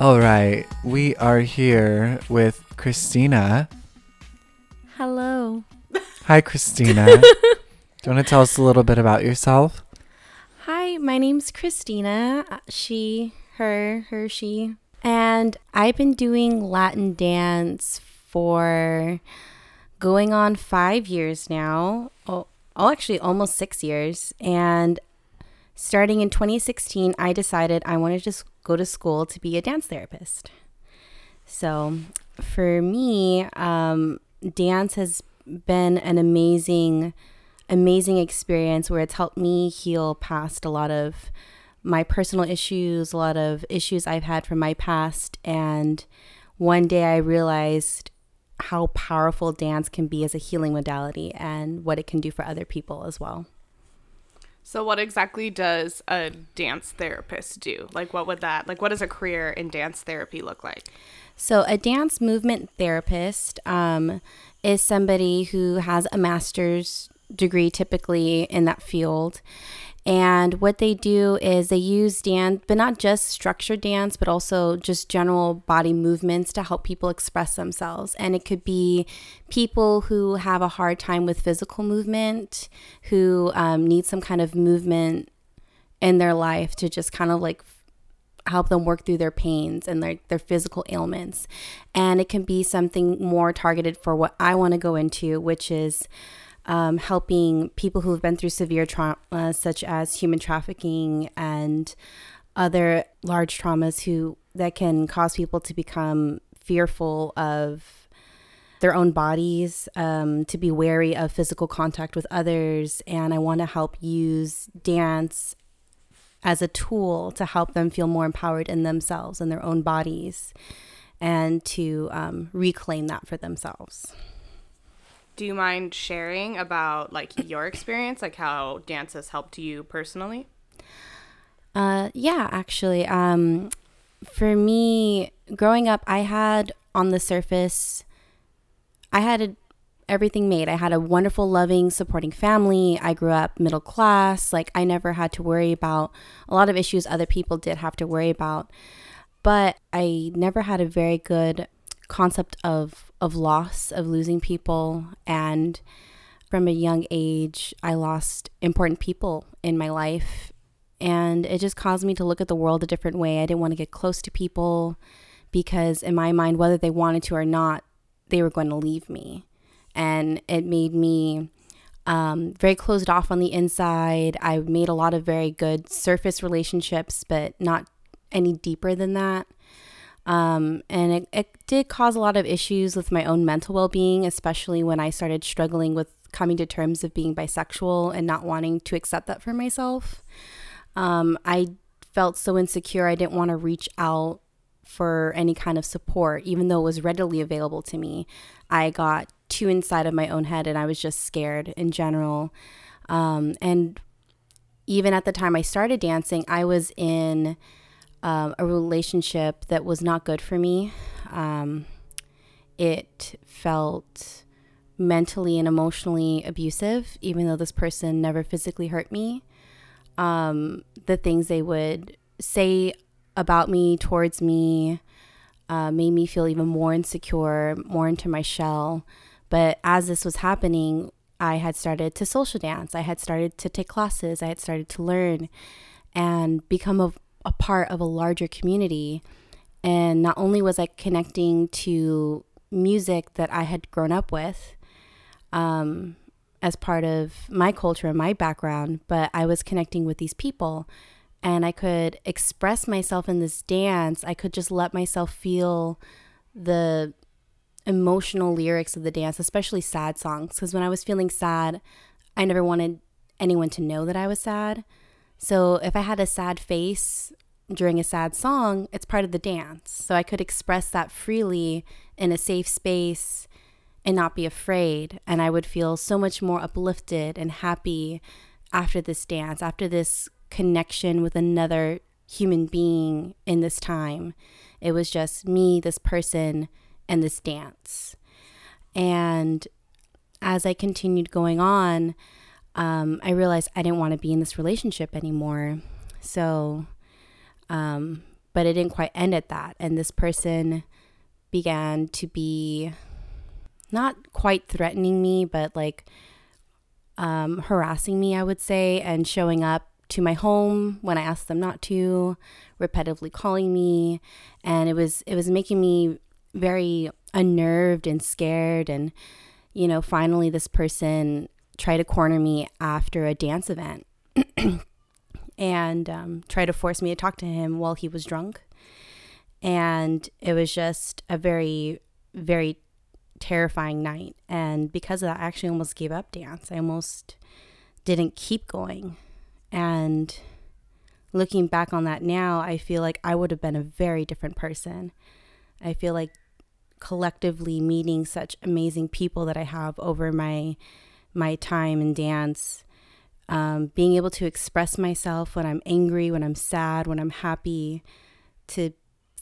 All right, we are here with Christina. Hello. Hi, Christina. Do you want to tell us a little bit about yourself? Hi, my name's Christina. Uh, She, her, her, she. And I've been doing Latin dance for going on five years now. Oh, oh actually, almost six years. And starting in 2016, I decided I wanted to go to school to be a dance therapist. So for me, um, dance has been an amazing, amazing experience where it's helped me heal past a lot of my personal issues, a lot of issues I've had from my past. And one day I realized how powerful dance can be as a healing modality and what it can do for other people as well. So what exactly does a dance therapist do? Like what would that like what does a career in dance therapy look like? So, a dance movement therapist um, is somebody who has a master's degree typically in that field. And what they do is they use dance, but not just structured dance, but also just general body movements to help people express themselves. And it could be people who have a hard time with physical movement, who um, need some kind of movement in their life to just kind of like help them work through their pains and their, their physical ailments. And it can be something more targeted for what I want to go into, which is um, helping people who have been through severe trauma, such as human trafficking and other large traumas who that can cause people to become fearful of their own bodies, um, to be wary of physical contact with others. And I want to help use dance as a tool to help them feel more empowered in themselves and their own bodies and to um, reclaim that for themselves. Do you mind sharing about like your experience, like how dance has helped you personally? Uh, yeah, actually, um, for me, growing up, I had on the surface, I had a, everything made. I had a wonderful, loving, supporting family. I grew up middle class. Like, I never had to worry about a lot of issues other people did have to worry about. But I never had a very good concept of of loss, of losing people, and from a young age, I lost important people in my life, and it just caused me to look at the world a different way. I didn't want to get close to people because, in my mind, whether they wanted to or not, they were going to leave me, and it made me um, very closed off on the inside. I made a lot of very good surface relationships, but not any deeper than that. Um, and it, it did cause a lot of issues with my own mental well being, especially when I started struggling with coming to terms of being bisexual and not wanting to accept that for myself. Um, I felt so insecure, I didn't want to reach out for any kind of support, even though it was readily available to me. I got too inside of my own head and I was just scared in general. Um, and even at the time I started dancing, I was in um, a relationship that was not good for me. Um, it felt mentally and emotionally abusive, even though this person never physically hurt me. Um, the things they would say about me, towards me, uh, made me feel even more insecure, more into my shell. But as this was happening, I had started to social dance. I had started to take classes. I had started to learn and become a, a part of a larger community. And not only was I connecting to music that I had grown up with um, as part of my culture and my background, but I was connecting with these people and I could express myself in this dance. I could just let myself feel the emotional lyrics of the dance, especially sad songs. Because when I was feeling sad, I never wanted anyone to know that I was sad. So if I had a sad face during a sad song, it's part of the dance. So I could express that freely in a safe space and not be afraid. And I would feel so much more uplifted and happy after this dance, after this connection with another human being in this time. It was just me, this person, and this dance. And as I continued going on, um, I realized I didn't want to be in this relationship anymore. So, um, but it didn't quite end at that. And this person began to be not quite threatening me, but like um, harassing me, I would say, and showing up to my home when I asked them not to, repetitively calling me, and it was it was making me very unnerved and scared. And you know, finally, this person tried to corner me after a dance event and um, tried to force me to talk to him while he was drunk. And it was just a very, very terrifying night. And because of that, I actually almost gave up dance. I almost didn't keep going. And looking back on that now, I feel like I would have been a very different person. I feel like collectively meeting such amazing people that I have over my my time in dance um, being able to express myself when I'm angry, when I'm sad, when I'm happy, to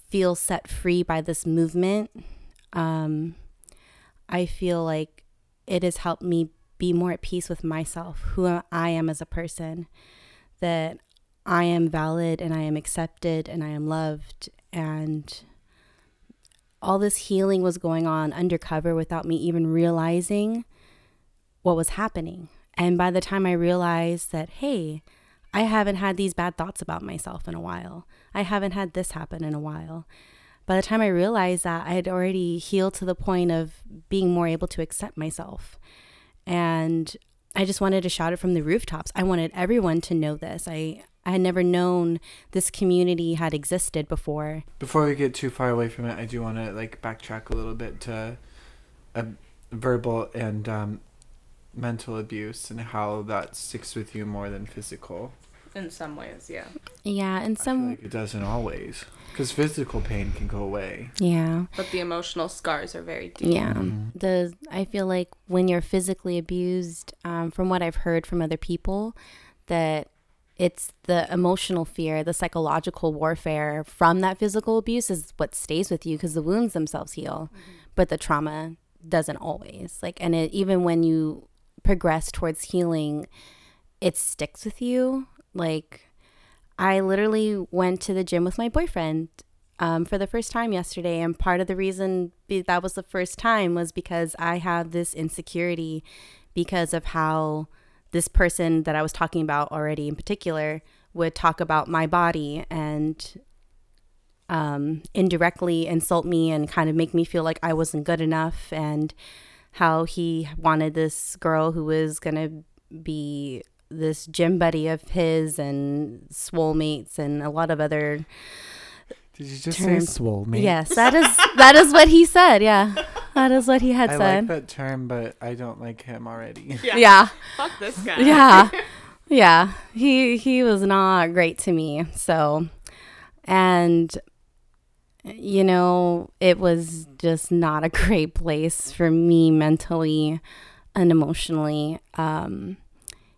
feel set free by this movement. Um, I feel like it has helped me be more at peace with myself, who I am as a person, that I am valid and I am accepted and I am loved. And all this healing was going on undercover without me even realizing what was happening. And by the time I realized that, hey, I haven't had these bad thoughts about myself in a while, I haven't had this happen in a while. By the time I realized that, I had already healed to the point of being more able to accept myself. And I just wanted to shout it from the rooftops. I wanted everyone to know this. I, I had never known this community had existed before. Before we get too far away from it, I do want to like backtrack a little bit to a verbal and um, mental abuse and how that sticks with you more than physical. In some ways, yeah. Yeah, in some like it doesn't always, because physical pain can go away. Yeah. But the emotional scars are very deep. Yeah. Mm-hmm. The I feel like when you're physically abused, um, from what I've heard from other people, that it's the emotional fear, the psychological warfare from that physical abuse is what stays with you because the wounds themselves heal, but the trauma doesn't always. Like, and it, even when you progress towards healing, it sticks with you. Like, I literally went to the gym with my boyfriend um, for the first time yesterday. And part of the reason that was the first time was because I have this insecurity because of how this person that I was talking about already in particular would talk about my body and um, indirectly insult me and kind of make me feel like I wasn't good enough and how he wanted this girl who was going to be this gym buddy of his and swole mates and a lot of other Did you just Term- say swole mate? Yes, that is that is what he said. Yeah. That is what he had I said. I like that term, but I don't like him already. Yeah. yeah. Fuck this guy. yeah yeah he he was not great to me so and you know it was just not a great place for me mentally and emotionally um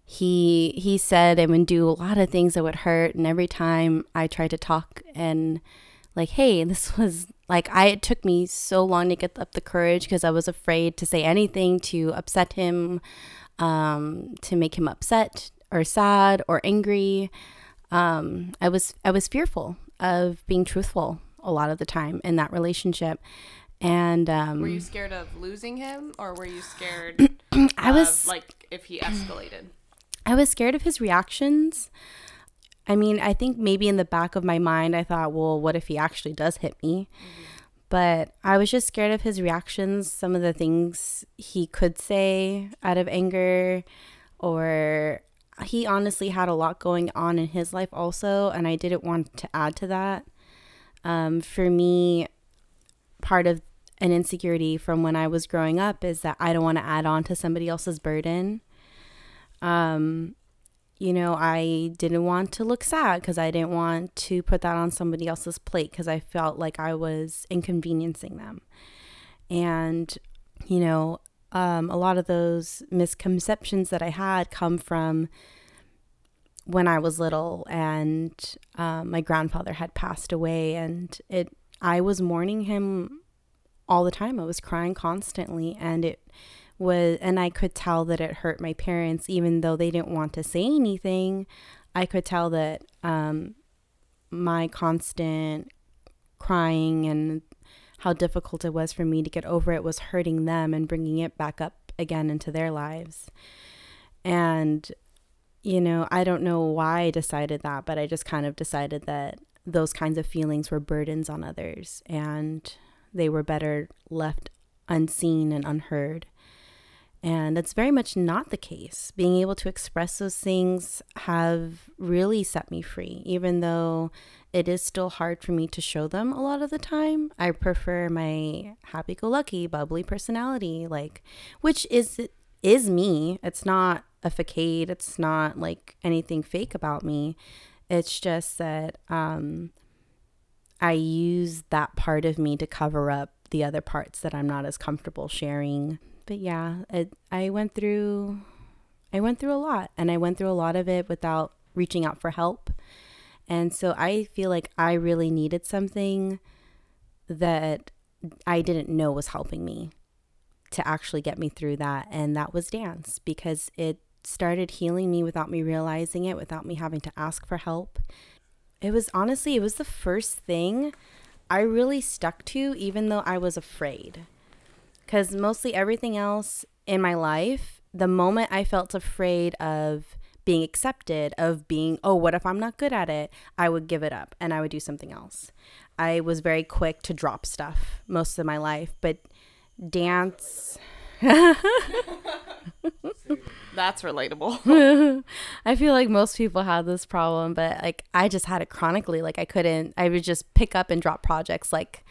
he he said I would do a lot of things that would hurt and every time I tried to talk and like hey this was like I it took me so long to get up the courage because I was afraid to say anything to upset him um, to make him upset or sad or angry. Um, I was I was fearful of being truthful a lot of the time in that relationship, and um, Were you scared of losing him, or were you scared? I of, was like if he escalated. I was scared of his reactions. I mean, I think maybe in the back of my mind, I thought, well, what if he actually does hit me? But I was just scared of his reactions, some of the things he could say out of anger, or he honestly had a lot going on in his life also, and I didn't want to add to that. Um, for me, part of an insecurity from when I was growing up is that I don't want to add on to somebody else's burden. Um, you know, I didn't want to look sad because I didn't want to put that on somebody else's plate because I felt like I was inconveniencing them. And, you know, um, a lot of those misconceptions that I had come from when I was little and um, my grandfather had passed away and it I was mourning him all the time. I was crying constantly and it was and I could tell that it hurt my parents even though they didn't want to say anything. I could tell that um, my constant crying and how difficult it was for me to get over it was hurting them and bringing it back up again into their lives. And you know, I don't know why I decided that, but I just kind of decided that those kinds of feelings were burdens on others and they were better left unseen and unheard. And that's very much not the case. Being able to express those things have really set me free, even though it is still hard for me to show them a lot of the time. I prefer my happy go lucky, bubbly personality, like which is is me. It's not a facade, it's not like anything fake about me. It's just that um I use that part of me to cover up the other parts that I'm not as comfortable sharing but yeah, it, I went through I went through a lot and I went through a lot of it without reaching out for help. And so I feel like I really needed something that I didn't know was helping me to actually get me through that and that was dance because it started healing me without me realizing it, without me having to ask for help. It was honestly, it was the first thing I really stuck to even though I was afraid because mostly everything else in my life, the moment I felt afraid of being accepted, of being, oh, what if I'm not good at it? I would give it up and I would do something else. I was very quick to drop stuff most of my life, but dance. That's relatable. I feel like most people have this problem, but like I just had it chronically. Like I couldn't, I would just pick up and drop projects like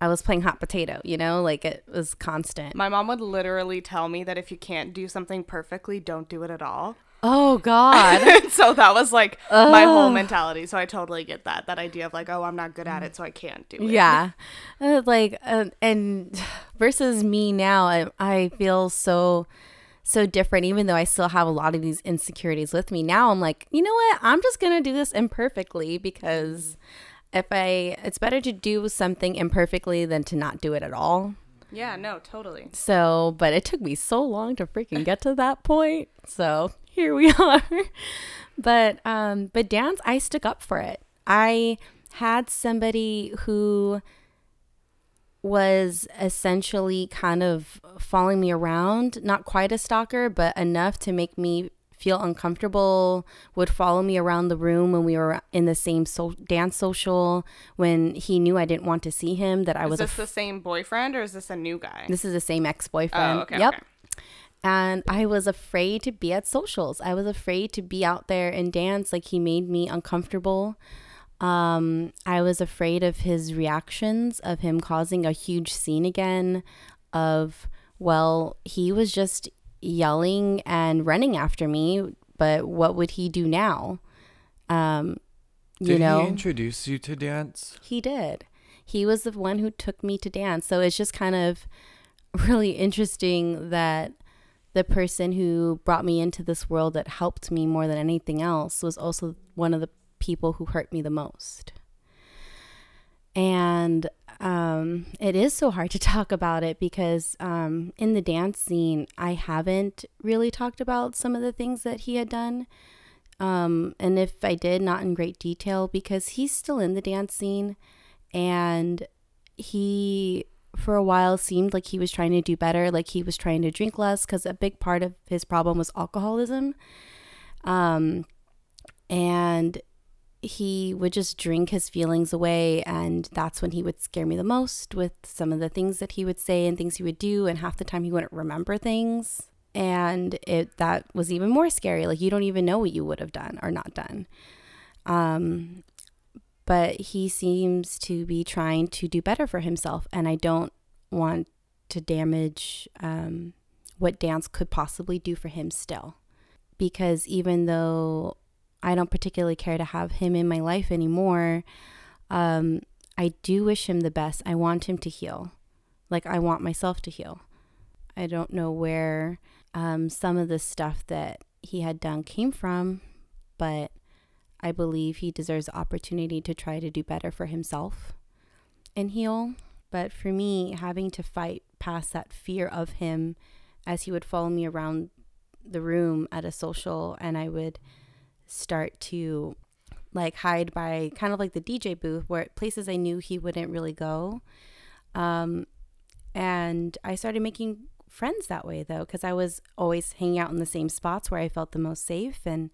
I was playing hot potato, you know, like it was constant. My mom would literally tell me that if you can't do something perfectly, don't do it at all. Oh God! so that was like Ugh. my whole mentality. So I totally get that that idea of like, oh, I'm not good at it, so I can't do it. Yeah, uh, like uh, and versus me now, I, I feel so so different. Even though I still have a lot of these insecurities with me now, I'm like, you know what? I'm just gonna do this imperfectly because if I, it's better to do something imperfectly than to not do it at all. Yeah, no, totally. So, but it took me so long to freaking get to that point. So here we are. but, um, but dance, I stuck up for it. I had somebody who was essentially kind of following me around, not quite a stalker, but enough to make me feel uncomfortable, would follow me around the room when we were in the same so- dance social, when he knew I didn't want to see him, that I was. Is this f- the same boyfriend or is this a new guy? This is the same ex boyfriend. Oh, okay. Yep. Okay. And I was afraid to be at socials. I was afraid to be out there and dance. Like he made me uncomfortable. Um, I was afraid of his reactions, of him causing a huge scene again, of, well, he was just yelling and running after me, but what would he do now? Um, you did know, he introduce you to dance? He did. He was the one who took me to dance. So it's just kind of really interesting that the person who brought me into this world that helped me more than anything else was also one of the people who hurt me the most. And um, it is so hard to talk about it because um, in the dance scene, I haven't really talked about some of the things that he had done. Um, and if I did, not in great detail, because he's still in the dance scene and he, for a while, seemed like he was trying to do better, like he was trying to drink less, because a big part of his problem was alcoholism. Um, and he would just drink his feelings away and that's when he would scare me the most with some of the things that he would say and things he would do and half the time he wouldn't remember things and it that was even more scary like you don't even know what you would have done or not done um but he seems to be trying to do better for himself and i don't want to damage um, what dance could possibly do for him still because even though I don't particularly care to have him in my life anymore, um, I do wish him the best. I want him to heal. Like, I want myself to heal. I don't know where um, some of the stuff that he had done came from, but I believe he deserves opportunity to try to do better for himself and heal. But for me, having to fight past that fear of him as he would follow me around the room at a social and I would start to like hide by kind of like the DJ booth where places I knew he wouldn't really go. Um, and I started making friends that way though, because I was always hanging out in the same spots where I felt the most safe. And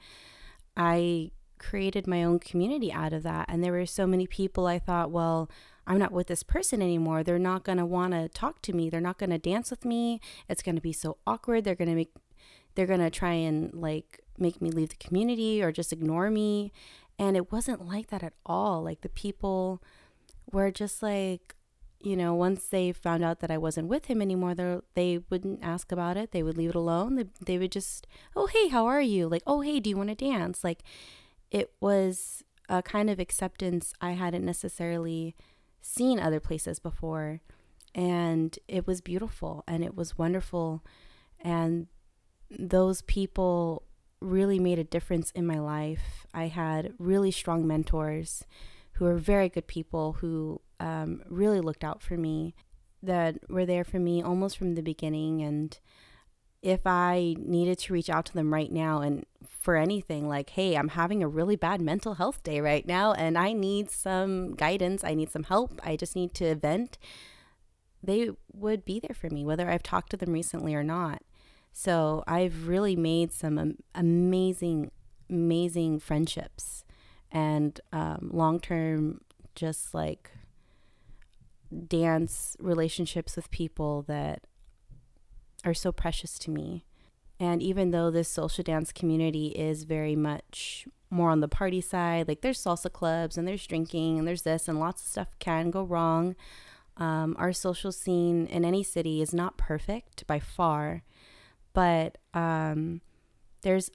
I created my own community out of that. And there were so many people I thought, well, I'm not with this person anymore. They're not going to want to talk to me. They're not going to dance with me. It's going to be so awkward. They're going to make, they're going to try and like make me leave the community or just ignore me. And it wasn't like that at all. Like the people were just like, you know, once they found out that I wasn't with him anymore, they they wouldn't ask about it. They would leave it alone. They, they would just, oh, hey, how are you? Like, oh, hey, do you want to dance? Like, it was a kind of acceptance I hadn't necessarily seen other places before. And it was beautiful and it was wonderful. And those people really made a difference in my life. I had really strong mentors who were very good people who um, really looked out for me, that were there for me almost from the beginning. And if I needed to reach out to them right now and for anything, like, hey, I'm having a really bad mental health day right now and I need some guidance, I need some help, I just need to vent, they would be there for me, whether I've talked to them recently or not. So I've really made some amazing, amazing friendships and um, long term, just like dance relationships with people that are so precious to me. And even though this social dance community is very much more on the party side, like there's salsa clubs and there's drinking and there's this and lots of stuff can go wrong. Um, our social scene in any city is not perfect by far, but um, there's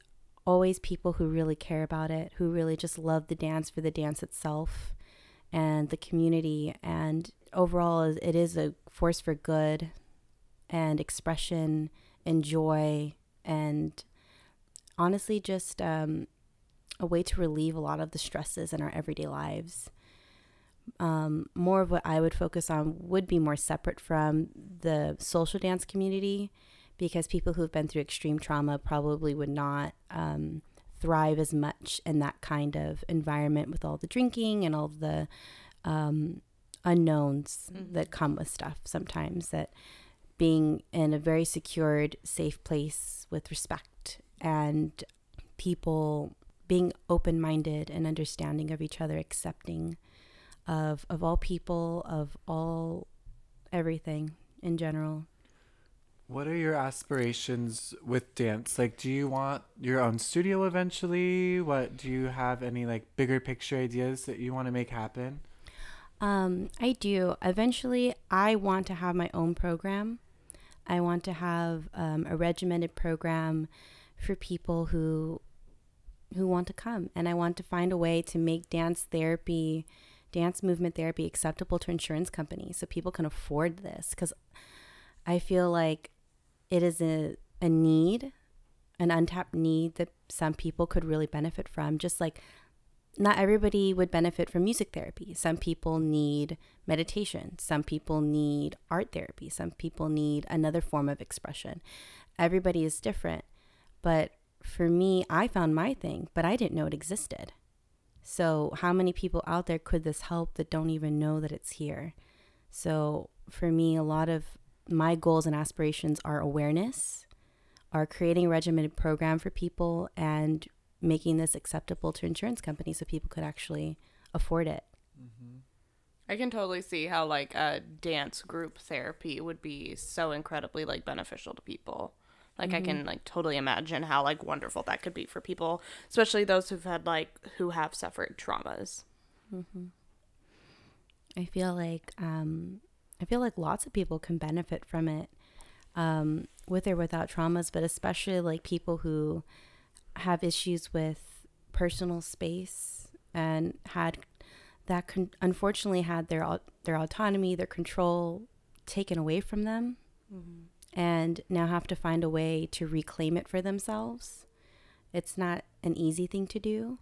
always people who really care about it, who really just love the dance for the dance itself and the community. And overall, it is a force for good and expression and joy and honestly just um, a way to relieve a lot of the stresses in our everyday lives. Um, more of what I would focus on would be more separate from the social dance community because people who've been through extreme trauma probably would not um, thrive as much in that kind of environment with all the drinking and all the um, unknowns mm-hmm. that come with stuff sometimes that being in a very secured safe place with respect and people being open-minded and understanding of each other accepting of of all people of all everything in general what are your aspirations with dance? Like, do you want your own studio eventually? What do you have any like bigger picture ideas that you want to make happen? Um, I do. Eventually, I want to have my own program. I want to have um, a regimented program for people who who want to come, and I want to find a way to make dance therapy, dance movement therapy, acceptable to insurance companies, so people can afford this. Because I feel like it is a, a need, an untapped need that some people could really benefit from. Just like not everybody would benefit from music therapy. Some people need meditation. Some people need art therapy. Some people need another form of expression. Everybody is different. But for me, I found my thing, but I didn't know it existed. So, how many people out there could this help that don't even know that it's here? So, for me, a lot of my goals and aspirations are awareness, are creating a regimented program for people, and making this acceptable to insurance companies so people could actually afford it. Mm-hmm. I can totally see how like a dance group therapy would be so incredibly like beneficial to people. Like mm-hmm. I can like totally imagine how like wonderful that could be for people, especially those who've had like who have suffered traumas. Mm-hmm. I feel like um, I feel like lots of people can benefit from it, um, with or without traumas, but especially like people who have issues with personal space and had that con- unfortunately had their their autonomy, their control taken away from them, mm-hmm. and now have to find a way to reclaim it for themselves. It's not an easy thing to do.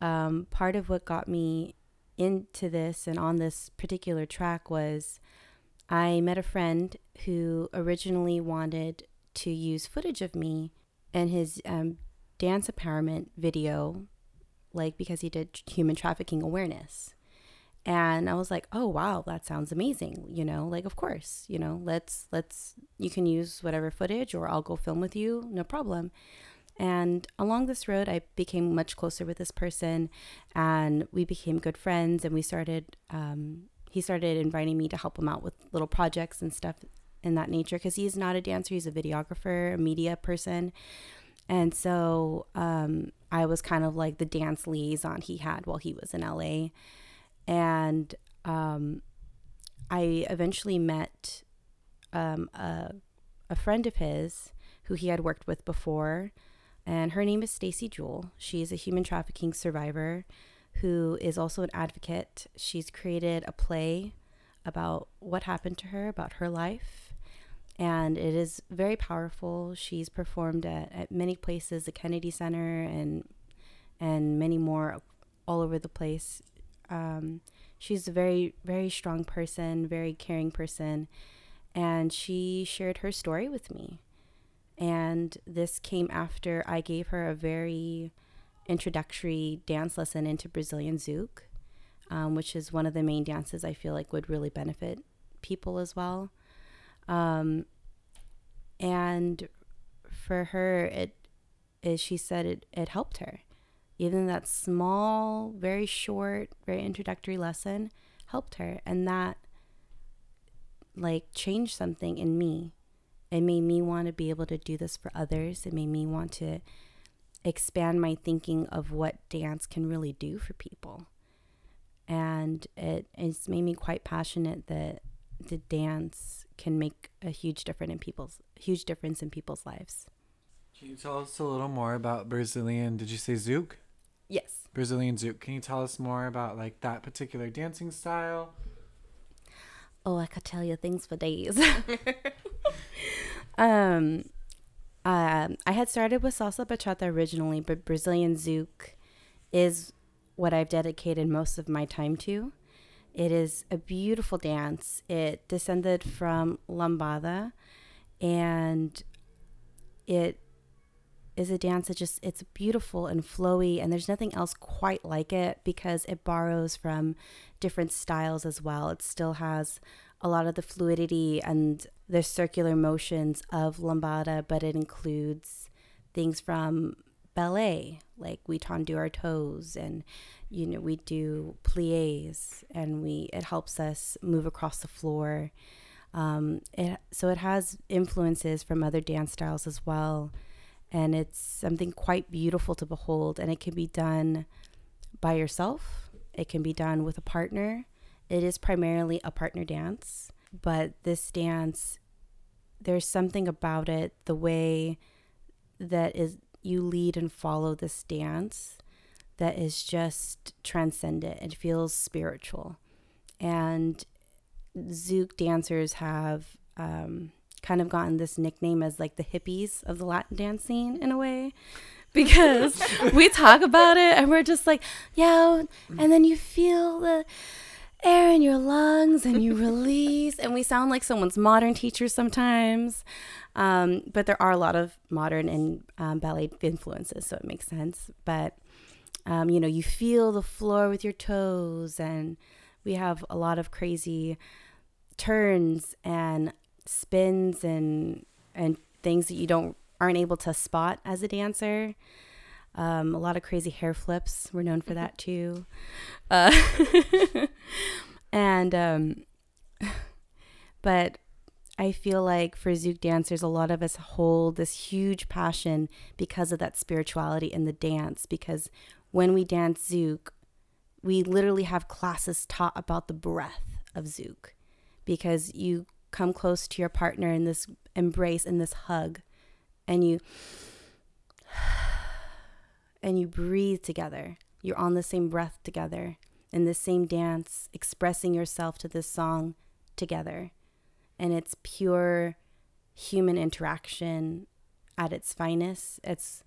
Um, part of what got me into this and on this particular track was I met a friend who originally wanted to use footage of me and his um, dance empowerment video, like because he did human trafficking awareness. And I was like, "Oh wow, that sounds amazing." You know, like of course, you know, let's let's you can use whatever footage or I'll go film with you, no problem. And along this road, I became much closer with this person, and we became good friends. And we started, um, he started inviting me to help him out with little projects and stuff in that nature because he's not a dancer, he's a videographer, a media person. And so um, I was kind of like the dance liaison he had while he was in LA. And um, I eventually met um, a, a friend of his who he had worked with before and her name is Stacy Jewell. She is a human trafficking survivor who is also an advocate. She's created a play about what happened to her, about her life, and it is very powerful. She's performed at, at many places, the Kennedy Center and and many more all over the place. Um, she's a very very strong person, very caring person, and she shared her story with me and this came after I gave her a very introductory dance lesson into Brazilian Zouk, um, which is one of the main dances I feel like would really benefit people as well. Um, and for her, it is she said it, it helped her. Even that small, very short, very introductory lesson helped her. And that like changed something in me it made me want to be able to do this for others. It made me want to expand my thinking of what dance can really do for people. And it, it's made me quite passionate that the dance can make a huge difference in people's huge difference in people's lives. Can you tell us a little more about Brazilian? Did you say zouk? Yes. Brazilian zouk. Can you tell us more about like that particular dancing style? Oh, I could tell you things for days. um, uh, I had started with salsa bachata originally, but Brazilian zouk is what I've dedicated most of my time to. It is a beautiful dance. It descended from lambada, and it is a dance that just it's beautiful and flowy and there's nothing else quite like it because it borrows from different styles as well it still has a lot of the fluidity and the circular motions of lambada but it includes things from ballet like we tendu our toes and you know we do plies and we it helps us move across the floor. Um, it, so it has influences from other dance styles as well. And it's something quite beautiful to behold. And it can be done by yourself. It can be done with a partner. It is primarily a partner dance. But this dance there's something about it the way that is you lead and follow this dance that is just transcendent. It feels spiritual. And zouk dancers have um, kind of gotten this nickname as like the hippies of the Latin dance scene in a way. Because we talk about it and we're just like, yeah, and then you feel the air in your lungs and you release, and we sound like someone's modern teacher sometimes. Um, but there are a lot of modern and um, ballet influences, so it makes sense. But um, you know, you feel the floor with your toes, and we have a lot of crazy turns and spins and and things that you don't aren't able to spot as a dancer. Um, a lot of crazy hair flips. We're known for that too. Uh, and um, but I feel like for Zouk dancers, a lot of us hold this huge passion because of that spirituality in the dance. Because when we dance Zouk, we literally have classes taught about the breath of Zouk. Because you come close to your partner in this embrace in this hug and you and you breathe together. You're on the same breath together in the same dance expressing yourself to this song together and it's pure human interaction at its finest it's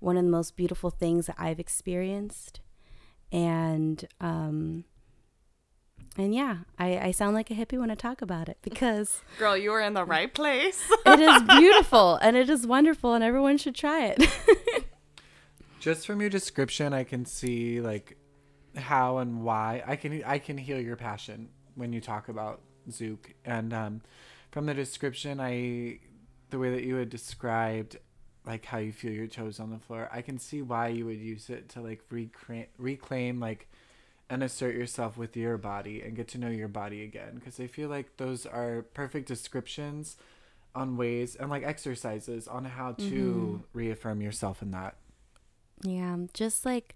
one of the most beautiful things that i've experienced and um, and yeah, I, I sound like a hippie when I talk about it because Girl, you were in the right place. it is beautiful and it is wonderful and everyone should try it. Just from your description, I can see like how and why I can I can heal your passion when you talk about Zouk, and um, from the description, I the way that you had described like how you feel your toes on the floor, I can see why you would use it to like reclaim reclaim like and assert yourself with your body and get to know your body again. Because I feel like those are perfect descriptions on ways and like exercises on how to reaffirm yourself in that. Yeah, just like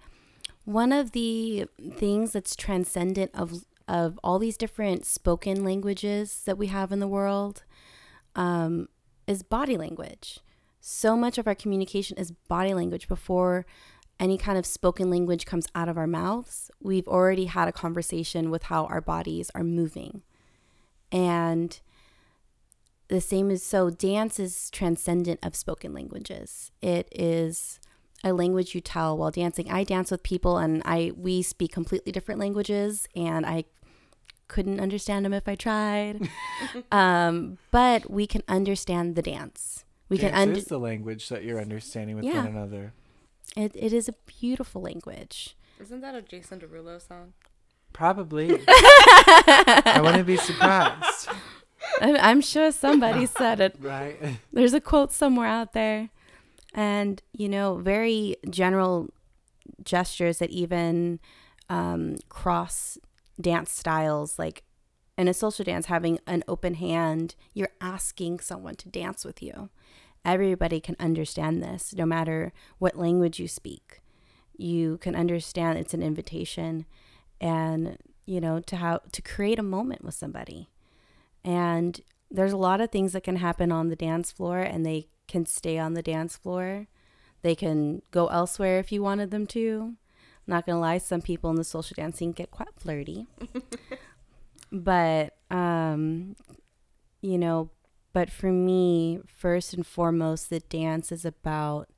one of the things that's transcendent of of all these different spoken languages that we have in the world um, is body language. So much of our communication is body language before any kind of spoken language comes out of our mouths. We've already had a conversation with how our bodies are moving. And the same is so dance is transcendent of spoken languages. It is a language you tell while dancing. I dance with people and I we speak completely different languages and I couldn't understand them if I tried. um, but we can understand the dance. We Dance can under is the language that you're understanding with Yeah. one another. it, it is a beautiful language. Isn't that a Jason Derulo song? Probably. I wouldn't be surprised. I'm, I'm sure somebody said it. Right? There's a quote somewhere out there. And, you know, very general gestures that even um, cross dance styles, like in a social dance, having an open hand, you're asking someone to dance with you. Everybody can understand this, no matter what language you speak. You can understand it's an invitation and, you know, to how to create a moment with somebody. And there's a lot of things that can happen on the dance floor and they can stay on the dance floor. They can go elsewhere if you wanted them to. Not gonna lie, some people in the social dancing get quite flirty. but um you know, but for me, first and foremost, the dance is about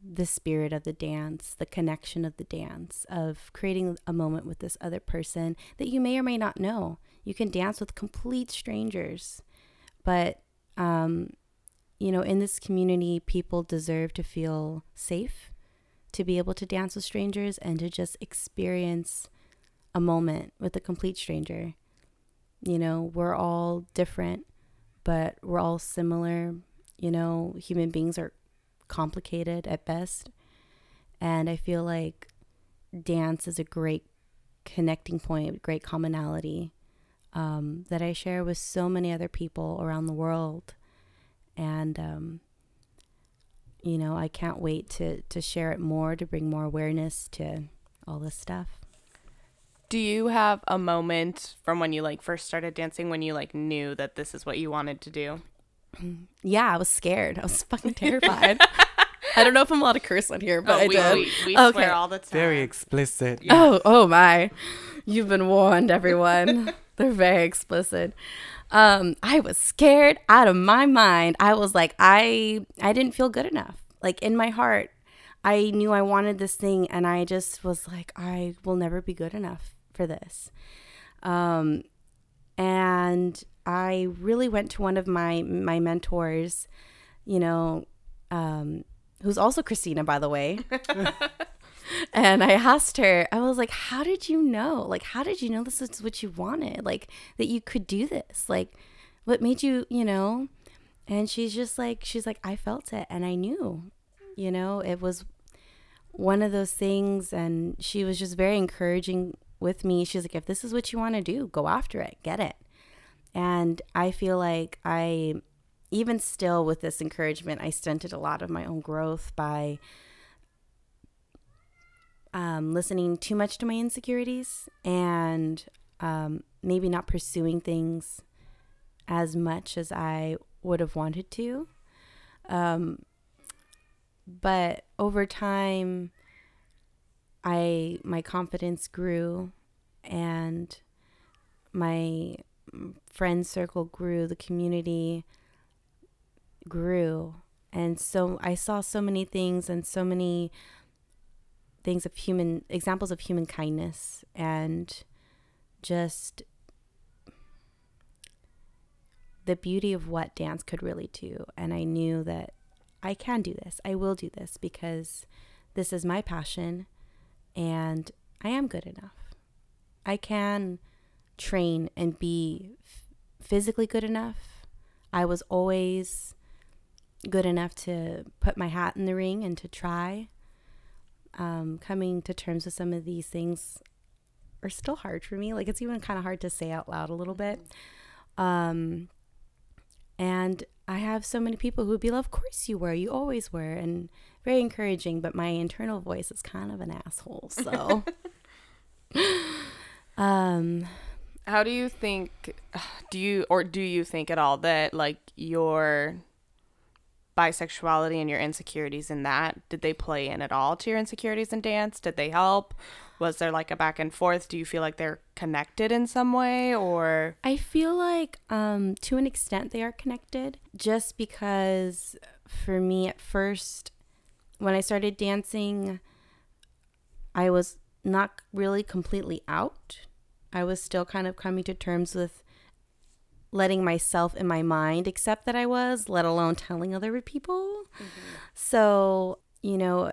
the spirit of the dance, the connection of the dance, of creating a moment with this other person that you may or may not know. You can dance with complete strangers, but um, you know, in this community, people deserve to feel safe, to be able to dance with strangers, and to just experience a moment with a complete stranger. You know, we're all different, but we're all similar. You know, human beings are complicated at best. And I feel like dance is a great connecting point, great commonality um, that I share with so many other people around the world. And, um, you know, I can't wait to, to share it more, to bring more awareness to all this stuff. Do you have a moment from when you like first started dancing when you like knew that this is what you wanted to do? Yeah, I was scared. I was fucking terrified. I don't know if I'm allowed to curse on here, but oh, I we, did. we, we Okay. swear all the time. Very explicit. Oh, oh my. You've been warned, everyone. They're very explicit. Um, I was scared out of my mind. I was like, I I didn't feel good enough. Like in my heart, I knew I wanted this thing and I just was like, I will never be good enough for this. Um and I really went to one of my my mentors, you know, um, who's also Christina, by the way. and I asked her, I was like, "How did you know? Like, how did you know this is what you wanted? Like that you could do this? Like, what made you, you know?" And she's just like, she's like, "I felt it, and I knew, you know, it was." one of those things and she was just very encouraging with me she's like if this is what you want to do go after it get it and I feel like I, even still with this encouragement, I stunted a lot of my own growth by um, listening too much to my insecurities and um, maybe not pursuing things as much as I would have wanted to. Um, but over time, I my confidence grew, and my friend circle grew, the community grew. And so I saw so many things and so many things of human examples of human kindness and just the beauty of what dance could really do. And I knew that I can do this. I will do this because this is my passion and I am good enough. I can train and be physically good enough. I was always good enough to put my hat in the ring and to try. Um, coming to terms with some of these things are still hard for me. Like it's even kind of hard to say out loud a little bit. Um, and I have so many people who would be like, Of course you were, you always were, and very encouraging, but my internal voice is kind of an asshole. So um How do you think do you or do you think at all that like your bisexuality and your insecurities in that did they play in at all to your insecurities in dance? Did they help? Was there like a back and forth? Do you feel like they're connected in some way or I feel like um to an extent they are connected just because for me at first when I started dancing I was not really completely out. I was still kind of coming to terms with letting myself in my mind accept that I was, let alone telling other people. Mm-hmm. So, you know,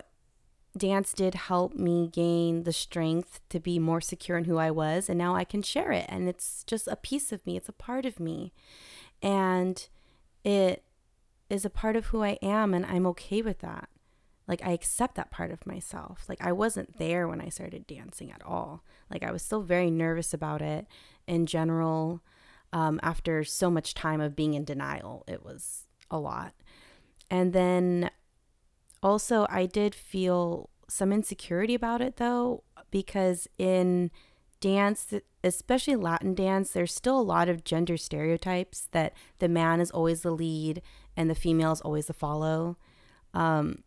dance did help me gain the strength to be more secure in who I was. And now I can share it. And it's just a piece of me, it's a part of me. And it is a part of who I am. And I'm okay with that. Like, I accept that part of myself. Like, I wasn't there when I started dancing at all. Like, I was still very nervous about it in general. Um, after so much time of being in denial, it was a lot. And then also, I did feel some insecurity about it though, because in dance, especially Latin dance, there's still a lot of gender stereotypes that the man is always the lead and the female is always the follow. Um,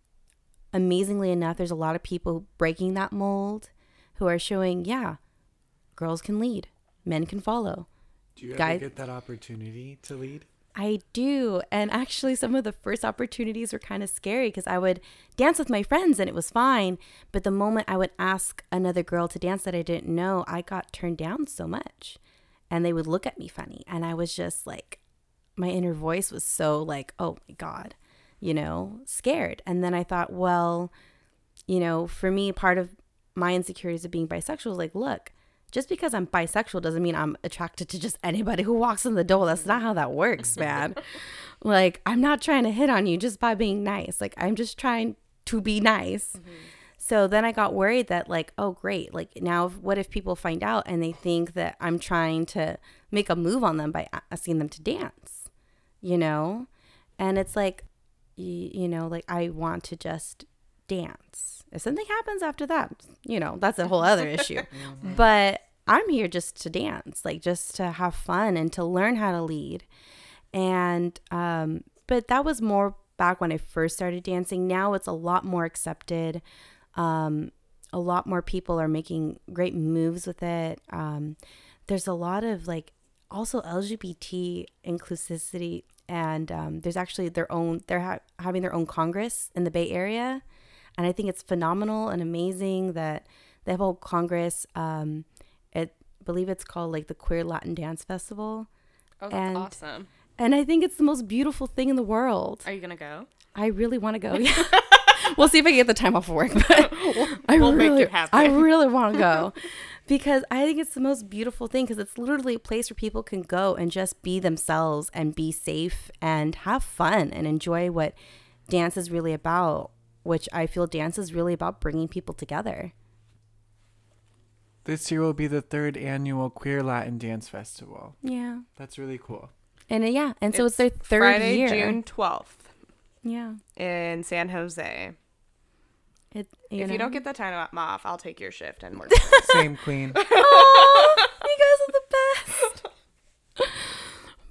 amazingly enough, there's a lot of people breaking that mold who are showing, yeah, girls can lead, men can follow. Do you ever Guy- get that opportunity to lead? I do. And actually, some of the first opportunities were kind of scary because I would dance with my friends and it was fine. But the moment I would ask another girl to dance that I didn't know, I got turned down so much. And they would look at me funny. And I was just like, my inner voice was so like, oh my God, you know, scared. And then I thought, well, you know, for me, part of my insecurities of being bisexual is like, look, just because I'm bisexual doesn't mean I'm attracted to just anybody who walks in the door. That's not how that works, man. like, I'm not trying to hit on you just by being nice. Like, I'm just trying to be nice. Mm-hmm. So then I got worried that, like, oh, great. Like, now if- what if people find out and they think that I'm trying to make a move on them by asking them to dance, you know? And it's like, y- you know, like, I want to just dance. If something happens after that, you know, that's a whole other issue. But I'm here just to dance, like just to have fun and to learn how to lead. And um but that was more back when I first started dancing. Now it's a lot more accepted. Um a lot more people are making great moves with it. Um there's a lot of like also LGBT inclusivity and um, there's actually their own they're ha- having their own congress in the bay area and i think it's phenomenal and amazing that they have a whole congress um, it I believe it's called like the queer latin dance festival Oh, that's And- awesome. and i think it's the most beautiful thing in the world Are you going to go? i really want to go Yeah. we'll see if i can get the time off of work but i We'll make really it happen. i really want to go because i think it's the most beautiful thing because it's literally a place where people can go and just be themselves and be safe and have fun and enjoy what dance is really about which i feel dance is really about bringing people together This year will be the third annual Queer Latin Dance Festival. yeah That's really cool. and uh, yeah and so it's, their third Friday, year June 12th yeah in San Jose. it, if know? you don't get the time off, I'll take your shift and work. Same queen. Aw, you guys are the best.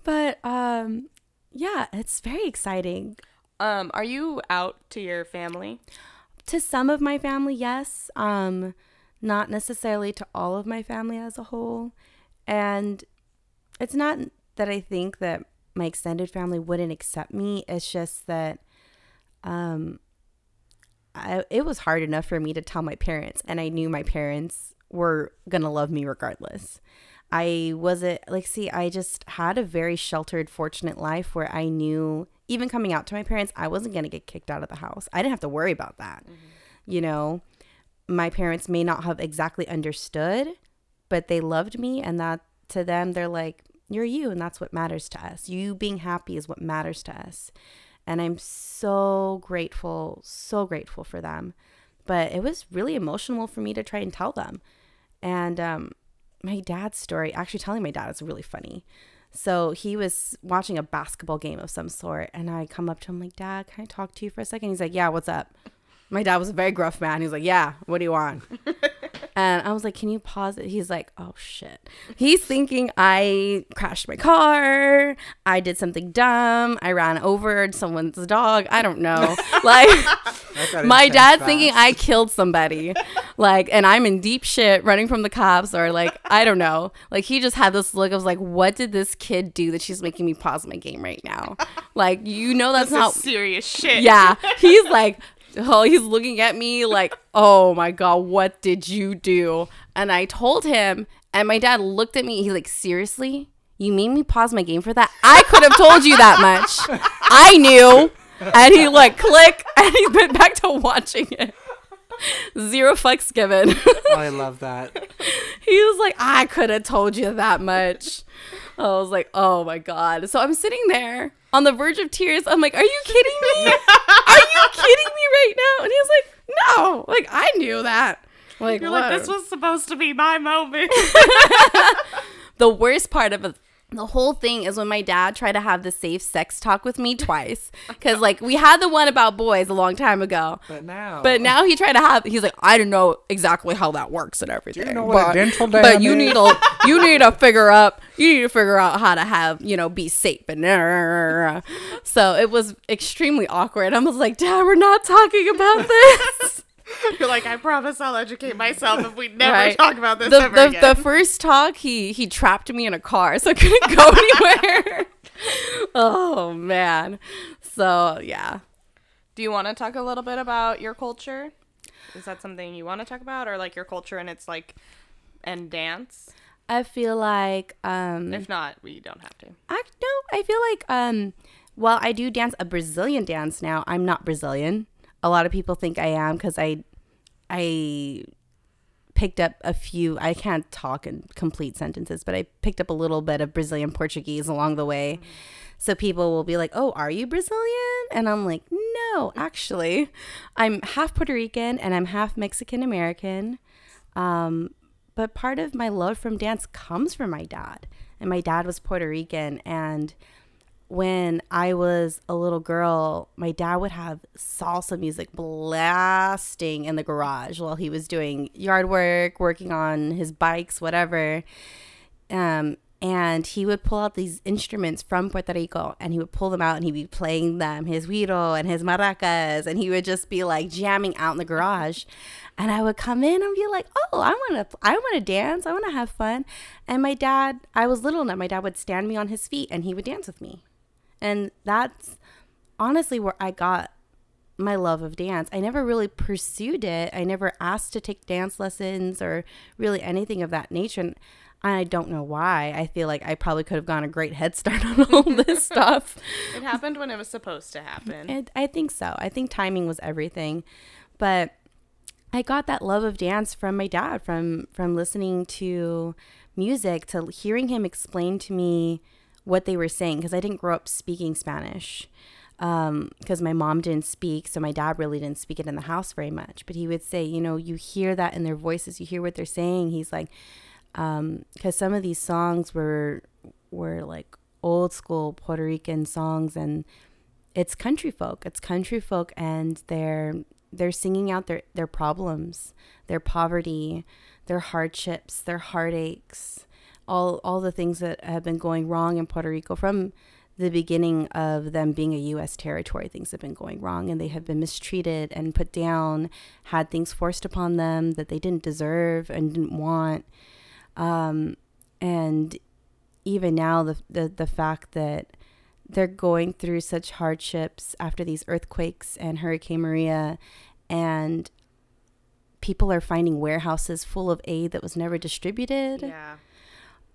but um, yeah, it's very exciting. Um, are you out to your family? To some of my family, yes. Um, not necessarily to all of my family as a whole. And it's not that I think that my extended family wouldn't accept me. It's just that um I, it was hard enough for me to tell my parents and I knew my parents were going to love me regardless. I wasn't like, see, I just had a very sheltered, fortunate life where I knew, even coming out to my parents, I wasn't going to get kicked out of the house. I didn't have to worry about that. You know, my parents may not have exactly understood, but they loved me. And that to them, they're like, you're you. And that's what matters to us. You being happy is what matters to us. And I'm so grateful, so grateful for them. But it was really emotional for me to try and tell them. And um, my dad's story, actually telling my dad is really funny. So he was watching a basketball game of some sort, and I come up to him like, "Dad, can I talk to you for a second? He's like, "Yeah, what's up?" My dad was a very gruff man. He's like, "Yeah, what do you want?" and I was like, "Can you pause it?" He's like, "Oh shit." He's thinking I crashed my car. I did something dumb. I ran over someone's dog. I don't know. Like my dad's thinking I killed somebody. Like, and I'm in deep shit running from the cops or like, I don't know. Like, he just had this look of like, what did this kid do that she's making me pause my game right now? Like, you know, that's This not. serious shit. Yeah. He's like, oh, he's looking at me like, oh my God, what did you do? And I told him, and my dad looked at me. He's like, seriously? You made me pause my game for that? I could have told you that much. I knew. And he like click and he went back to watching it. Zero fucks given. Oh, I love that. he was like, I could have told you that much. I was like, oh my God. So I'm sitting there on the verge of tears. I'm like, are you kidding me? Are you kidding me right now? And he's like, no. Like, I knew that. Like, You're like, this was supposed to be my moment. the worst part of it, the whole thing is when my dad tried to have the safe sex talk with me twice. Because, like, we had the one about boys a long time ago. But now, But now he tried to have. He's like, I don't know exactly how that works and everything. know what a but, dental but you is?" need to you need to figure up you need to figure out how to have you know be safe and so it was extremely awkward. I was like, Dad, we're not talking about this. You're like, I promise I'll educate myself if we never Right. talk about this the, ever the, again. the first talk, he he trapped me in a car, so I couldn't go anywhere. oh man. So yeah. Do you want to talk a little bit about your culture? Is that something you want to talk about, or like your culture and it's like and dance? I feel like um If not, we don't have to. I no, I feel like um while I do dance a Brazilian dance now, I'm not Brazilian. A lot of people think I am because I I picked up a few I can't talk in complete sentences, but I picked up a little bit of Brazilian Portuguese along the way. So people will be like, "Oh, are you Brazilian?" And I'm like, "No, actually, I'm half Puerto Rican and I'm half Mexican American." Um, but part of my love from dance comes from my dad, and my dad was Puerto Rican. And when I was a little girl, my dad would have salsa music blasting in the garage while he was doing yard work, working on his bikes, whatever. Um, and he would pull out these instruments from Puerto Rico and he would pull them out and he'd be playing them, his güiro and his maracas, and he would just be like jamming out in the garage. And I would come in and be like, "Oh, I want to, I want to dance, I want to have fun." And my dad, I was little enough, my dad would stand me on his feet and he would dance with me, and that's honestly where I got my love of dance. I never really pursued it. I never asked to take dance lessons or really anything of that nature. And I don't know why. I feel like I probably could have gotten a great head start on all this stuff. It happened when it was supposed to happen. And I think so. I think timing was everything. But I got that love of dance from my dad, from from listening to music, to hearing him explain to me what they were saying because I didn't grow up speaking Spanish um, because my mom didn't speak, so my dad really didn't speak it in the house very much. But he would say, you know, you hear that in their voices, you hear what they're saying. He's like, um, because some of these songs were were like old school Puerto Rican songs, and it's country folk. It's country folk, and they're they're singing out their their problems, their poverty, their hardships, their heartaches, all all the things that have been going wrong in Puerto Rico from the beginning of them being a U.S. territory, things have been going wrong, and they have been mistreated and put down, had things forced upon them that they didn't deserve and didn't want, um, and even now, the, the the fact that they're going through such hardships after these earthquakes and Hurricane Maria, and people are finding warehouses full of aid that was never distributed yeah.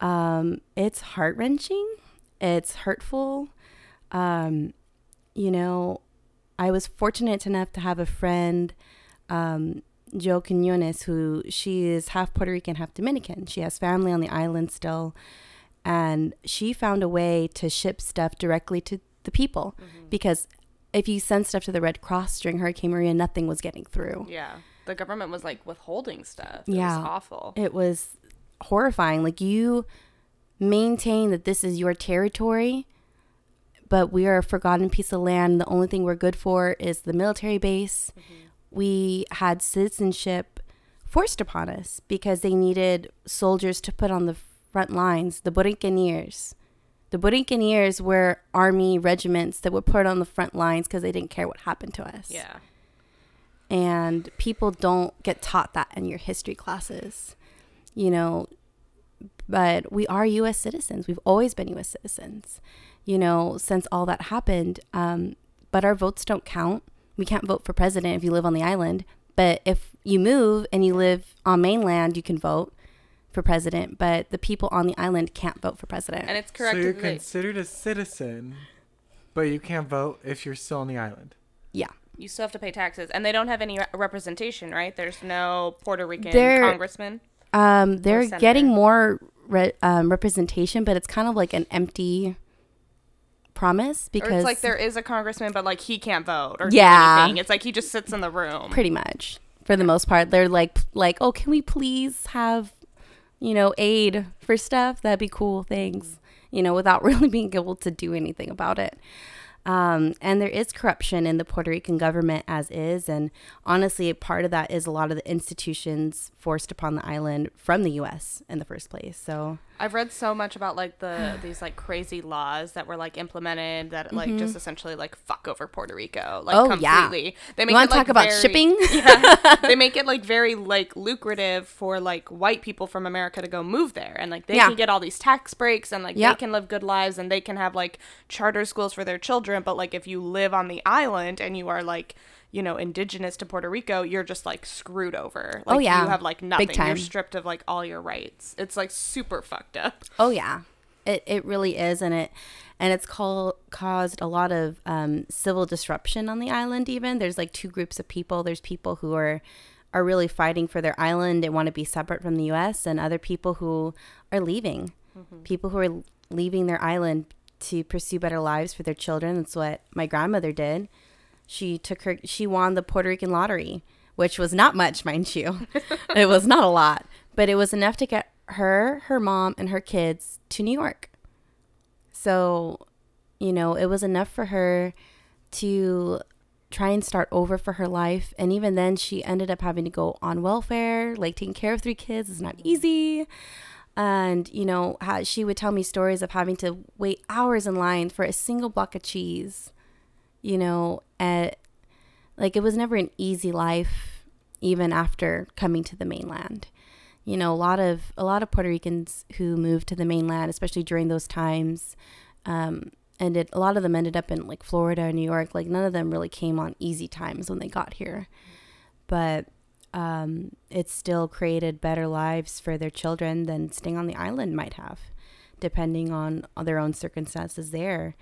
Um, it's heart wrenching. It's hurtful. Um, you know, I was fortunate enough to have a friend, um, Joe Quinones, who she is half Puerto Rican, half Dominican. She has family on the island still. And she found a way to ship stuff directly to the people because if you send stuff to the Red Cross during Hurricane Maria, nothing was getting through. Yeah. The government was like withholding stuff. It Yeah. was awful. It was horrifying. Like you maintain that this is your territory, but we are a forgotten piece of land. The only thing we're good for is the military base. Mm-hmm. We had citizenship forced upon us because they needed soldiers to put on the front lines, the Borinqueneers. The Borinqueneers were army regiments that were put on the front lines because they didn't care what happened to us yeah. and people don't get taught that in your history classes you know but we are us citizens we've always been us citizens you know since all that happened um, but our votes don't count we can't vote for president if you live on the island but if you move and you live on mainland you can vote for president but the people on the island can't vote for president And it's correct. So you're considered a citizen, but you can't vote if you're still on the island. yeah you still have to pay taxes, and they don't have any re- representation, right? There's no Puerto Rican They're- congressman. Um, they're getting more re- um, representation, but it's kind of like an empty promise Or because it's like there is a congressman, but like he can't vote or Yeah. anything. It's like he just sits in the room. pretty much for the most part they're like like oh can we please have you know aid for stuff that'd be cool thanks you know without really being able to do anything about it um, and there is corruption in the Puerto Rican government as is. And honestly, part of that is a lot of the institutions forced upon the island from the U.S. in the first place. So I've read so much about like the these like crazy laws that were like implemented that like just essentially like fuck over Puerto Rico like Mm-hmm. Oh, yeah. completely. They you want to like, talk about very- shipping? yeah, they make it like very like lucrative for like white people from America to go move there and like they Yeah. can get all these tax breaks and like Yep. they can live good lives and they can have like charter schools for their children but like if you live on the island and you are like you know indigenous to Puerto Rico you're just like screwed over like Oh, yeah. you have like nothing time. you're stripped of like all your rights it's like super fucked up Oh yeah, it it really is, and it and it's called caused a lot of um, civil disruption on the island. Even there's like two groups of people. There's people who are are really fighting for their island and want to be separate from the U.S. and other people who are leaving. People who are leaving their island to pursue better lives for their children. That's what my grandmother did. She took her. She won the Puerto Rican lottery, which was not much, mind you. it was not a lot, but it was enough to get her, her mom, and her kids to New York. So, you know, it was enough for her to try and start over for her life. And even then, she ended up having to go on welfare. Like taking care of three kids is not easy. And, you know, she would tell me stories of having to wait hours in line for a single block of cheese, you know, at like it was never an easy life even after coming to the mainland. You know a lot of a lot of puerto ricans who moved to the mainland especially during those times um, ended a lot of them ended up in like florida or new york like none of them really came on easy times when they got here. But um, it still created better lives for their children than staying on the island might have depending on, on their own circumstances there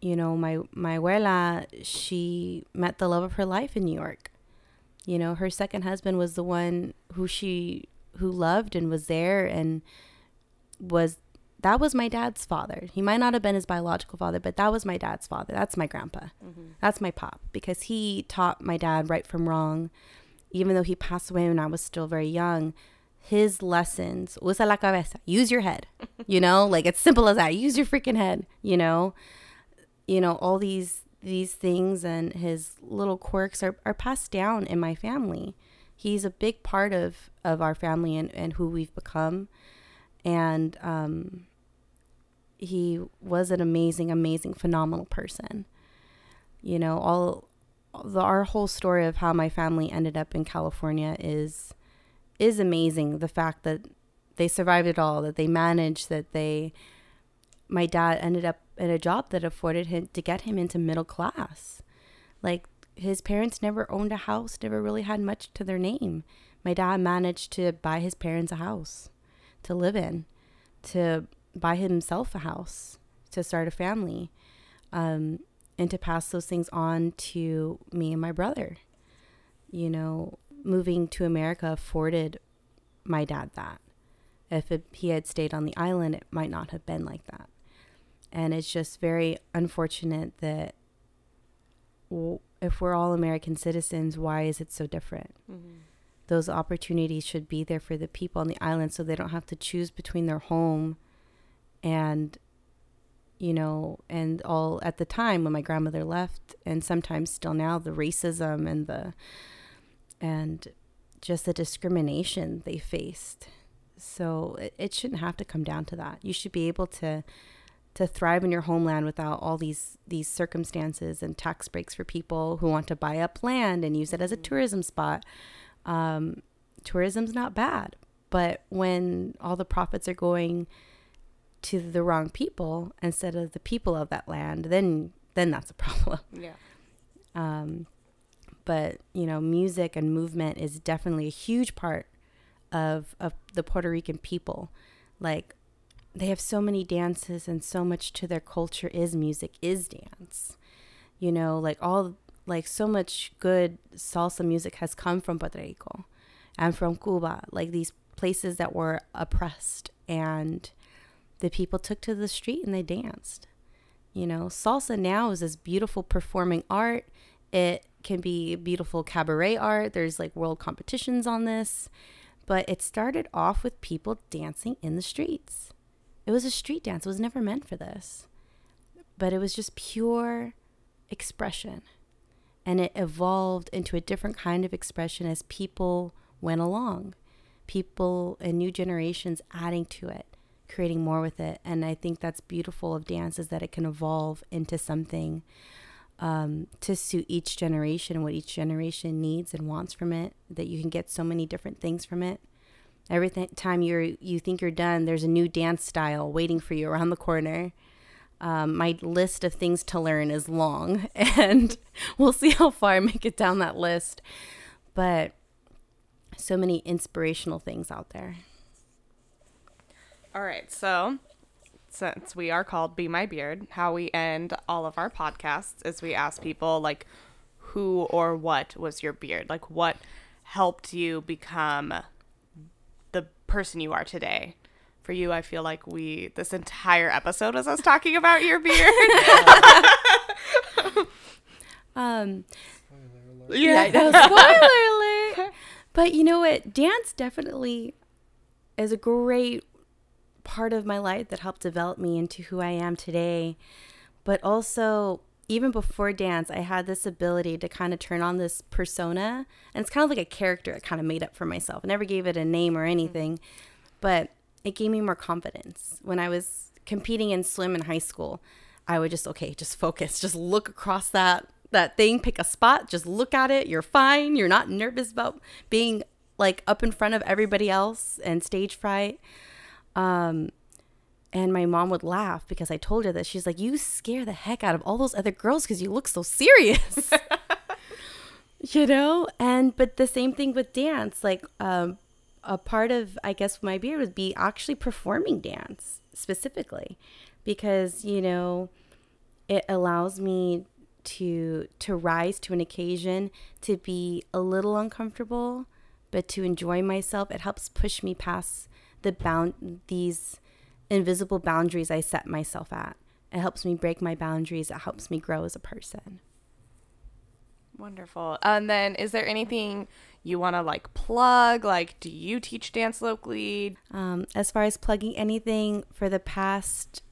you know my my abuela she met the love of her life in new york. You know her second husband was the one who she who loved and was there and was that was my dad's father. He might not have been his biological father but that was my dad's father. That's my grandpa. Mm-hmm. That's my pop because he taught my dad right from wrong. Even though he passed away when i was still very young his lessons usa la cabeza use your head. You know like it's simple as that. Use your freaking head you know you know all these these things and his little quirks are, are passed down in my family. He's a big part of of our family and, and who we've become. And um he was an amazing amazing phenomenal person. You know all the, our whole story of how my family ended up in california is is amazing. The fact that they survived it all that they managed that they my dad ended up at a job that afforded him to get him into middle class. Like his parents never owned a house, never really had much to their name. My dad managed to buy his parents a house to live in. to buy himself a house, to start a family, um, and to pass those things on to me and my brother. You know, moving to America afforded my dad that. If it, he had stayed on the island, it might not have been like that. And it's just very unfortunate that w- if we're all American citizens, why is it so different? Mm-hmm. Those opportunities should be there for the people on the island so they don't have to choose between their home and, you know, and all at the time when my grandmother left, and sometimes still now, the racism and the, and just the discrimination they faced. So it, it shouldn't have to come down to that. You should be able to to thrive in your homeland without all these these circumstances and tax breaks for people who want to buy up land and use it as a tourism spot. Um, tourism's not bad, but when all the profits are going to the wrong people instead of the people of that land, then then that's a problem. Yeah. Um, but you know, music and movement is definitely a huge part of of the Puerto Rican people. Like they have so many dances and so much to their culture is music, is dance. You know, like all like so much good salsa music has come from Puerto Rico and from Cuba, like these places that were oppressed and the people took to the street and they danced. You know, salsa now is this beautiful performing art. It can be beautiful cabaret art. There's like world competitions on this. But it started off with people dancing in the streets. It was a street dance. It was never meant for this. But it was just pure expression. And it evolved into a different kind of expression as people went along. People and new generations adding to it, creating more with it. And I think that's beautiful of dance is that it can evolve into something um, to suit each generation, what each generation needs and wants from it, that you can get so many different things from it. Every th- time you're you think you're done, there's a new dance style waiting for you around the corner. Um, my list of things to learn is long, and we'll see how far I make it down that list. But so many inspirational things out there. All right. So, since we are called Be My Beard, how we end all of our podcasts is we ask people, like, who or what was your beard? Like, what helped you become person you are today? For you, I feel like we, this entire episode was us talking about your beard. Um, yeah. I know, spoiler alert. But you know what? Dance definitely is a great part of my life that helped develop me into who I am today. But also, even before dance, I had this ability to kind of turn on this persona. And it's kind of like a character I kind of made up for myself. I never gave it a name or anything, but it gave me more confidence. When I was competing in swim in high school, I would just, okay, just focus, just look across that that thing, pick a spot, just look at it. You're fine. You're not nervous about being like up in front of everybody else and stage fright. Um, and my mom would laugh because I told her that she's like, you scare the heck out of all those other girls because you look so serious. you know? And, but the same thing with dance. Like, um, a part of, I guess, my beard would be actually performing dance specifically because, you know, it allows me to to rise to an occasion to be a little uncomfortable but to enjoy myself it helps push me past the bound these invisible boundaries i set myself at it helps me break my boundaries it helps me grow as a person Wonderful. And then, is there anything you want to like plug? Like, do you teach dance locally? um, as far as plugging anything for the past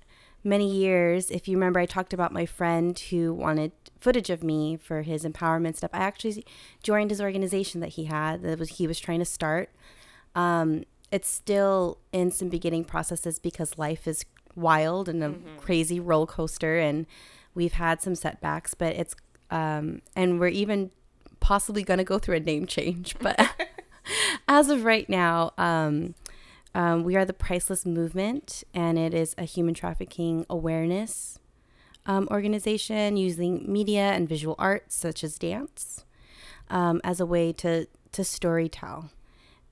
many years if you remember i talked about my friend who wanted footage of me for his empowerment stuff i actually joined his organization that he had that was he was trying to start um, it's still in some beginning processes because life is wild and a crazy roller coaster and we've had some setbacks but it's um, and we're even possibly going to go through a name change but as of right now um, um, we are the Priceless Movement, and it is a human trafficking awareness um, organization using media and visual arts such as dance um, as a way to to story tell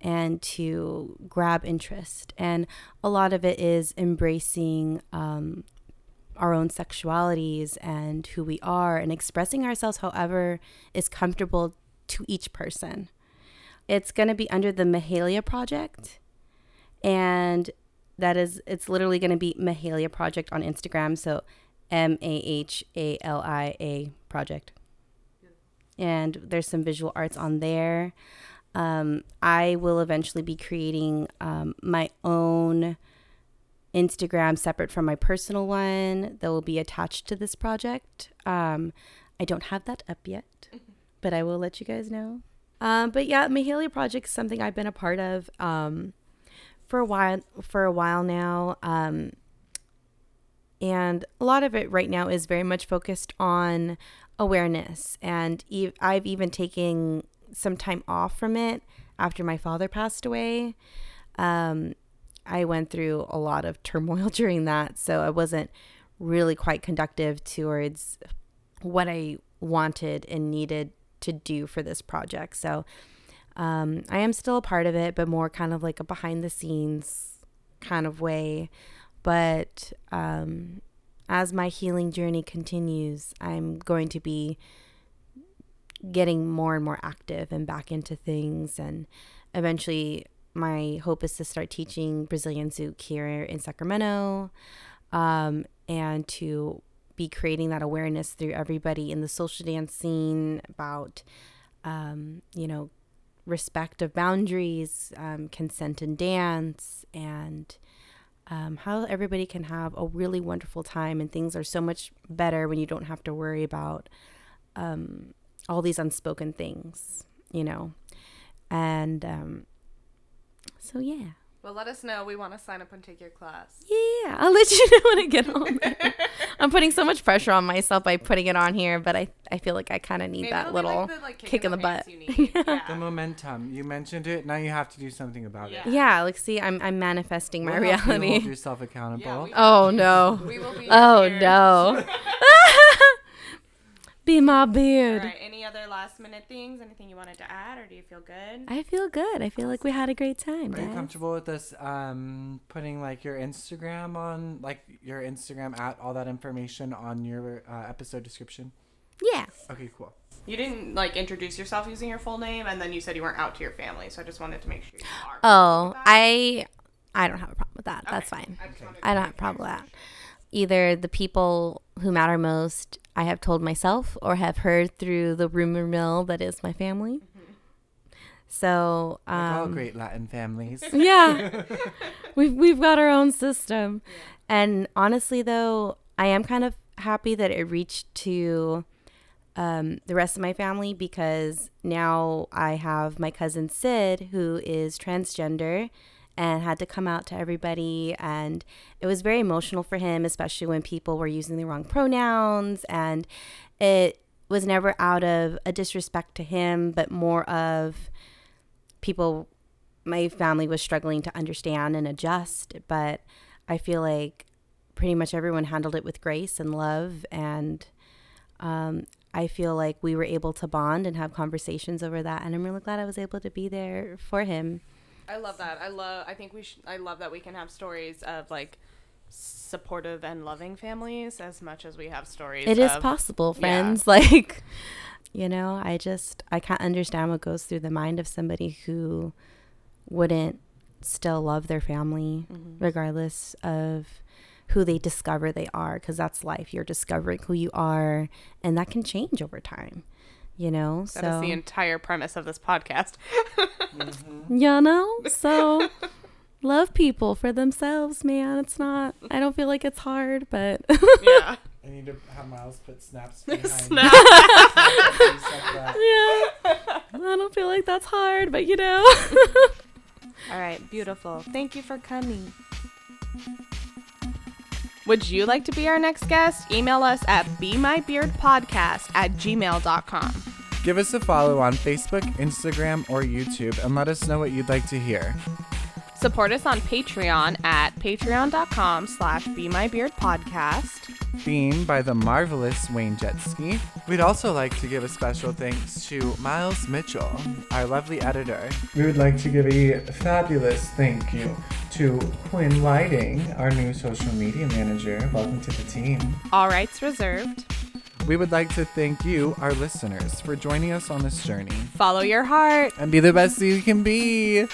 and to grab interest. And a lot of it is embracing um, our own sexualities and who we are and expressing ourselves however is comfortable to each person. It's going to be under the Mahalia Project. And that is, it's literally going to be Mahalia Project on Instagram. So M A H A L I A Project. And there's some visual arts on there. Um, I will eventually be creating um, my own Instagram separate from my personal one that will be attached to this project. Um, I don't have that up yet, but I will let you guys know. Um, but yeah, Mahalia Project is something I've been a part of um, for a while. For a while now, um, and a lot of it right now is very much focused on awareness. And e- I've even taken some time off from it after my father passed away. Um, I went through a lot of turmoil during that, so I wasn't really quite conductive towards what I wanted and needed to do for this project. So um, I am still a part of it, but more kind of like a behind the scenes kind of way. But um, as my healing journey continues, I'm going to be getting more and more active and back into things. And eventually, my hope is to start teaching Brazilian Zouk here in Sacramento um, and to be creating that awareness through everybody in the social dance scene about, um, you know, respect of boundaries, um, consent and dance, and um, how everybody can have a really wonderful time. And things are so much better when you don't have to worry about um, all these unspoken things, you know. And um, so, yeah. Well, let us know. We want to sign up and take your class. Yeah, I'll let you know when I get home. there. I'm putting so much pressure on myself by putting it on here, but I, I feel like I kind of need Maybe that little like, the, like, kick in the pants butt. you need. The Yeah. momentum. You mentioned it. Now you have to do something about Yeah. it. yeah. Like, see, I'm I'm manifesting my We'll help you reality. hold yourself accountable. Yeah, we- Oh no. We will be Oh here. no. Be my beard. right. Any other last minute things? Anything you wanted to add, or do you feel good? I feel good. I feel like we had a great time, Are you comfortable with us um, putting like your Instagram on, like your Instagram at all that information on your uh, episode description? Yeah. Okay, cool. You didn't like introduce yourself using your full name, and then you said you weren't out to your family. So I just wanted to make sure you are. Oh, I I don't have a problem with that. That's fine. I just wanted to I don't have a problem with sure. that. Either the people who matter most I have told myself or have heard through the rumor mill that is my family. So, Like all um, great Latin families. yeah, we've we've got our own system, and honestly, though, I am kind of happy that it reached to um, the rest of my family because now I have my cousin Sid, who is transgender and had to come out to everybody. And it was very emotional for him, especially when people were using the wrong pronouns. And it was never out of a disrespect to him, but more of people, my family was struggling to understand and adjust. But I feel like pretty much everyone handled it with grace and love. And um, I feel like we were able to bond and have conversations over that. And I'm really glad I was able to be there for him. I love that. I love. I think we should. I love that we can have stories of like supportive and loving families as much as we have stories. It is of, possible, yeah. friends. Like, you know, I just, I can't understand what goes through the mind of somebody who wouldn't still love their family, Mhm. regardless of who they discover they are, because that's life. You're discovering who you are, and that can change over time, you know? That is so, the entire premise of this podcast. Mm-hmm. you know? So. Love people for themselves, man. It's not. I don't feel like it's hard, but yeah. I need to have Miles put snaps behind. Snap. Please like that. yeah, I don't feel like that's hard, but you know. All right, beautiful. Thank you for coming. Would you like to be our next guest? Email us at BeMyBeardPodcast at gmail.com. Give us a follow on Facebook, Instagram, or YouTube and let us know what you'd like to hear. Support us on Patreon at patreon.com slash be my beard podcast. Theme by the marvelous Wayne Jetski. We'd also like to give a special thanks to Miles Mitchell, our lovely editor. We would like to give a fabulous thank you to Quinn Lighting, our new social media manager. Welcome to the team. All rights reserved. We would like to thank you, our listeners, for joining us on this journey. Follow your heart. And be the best you can be.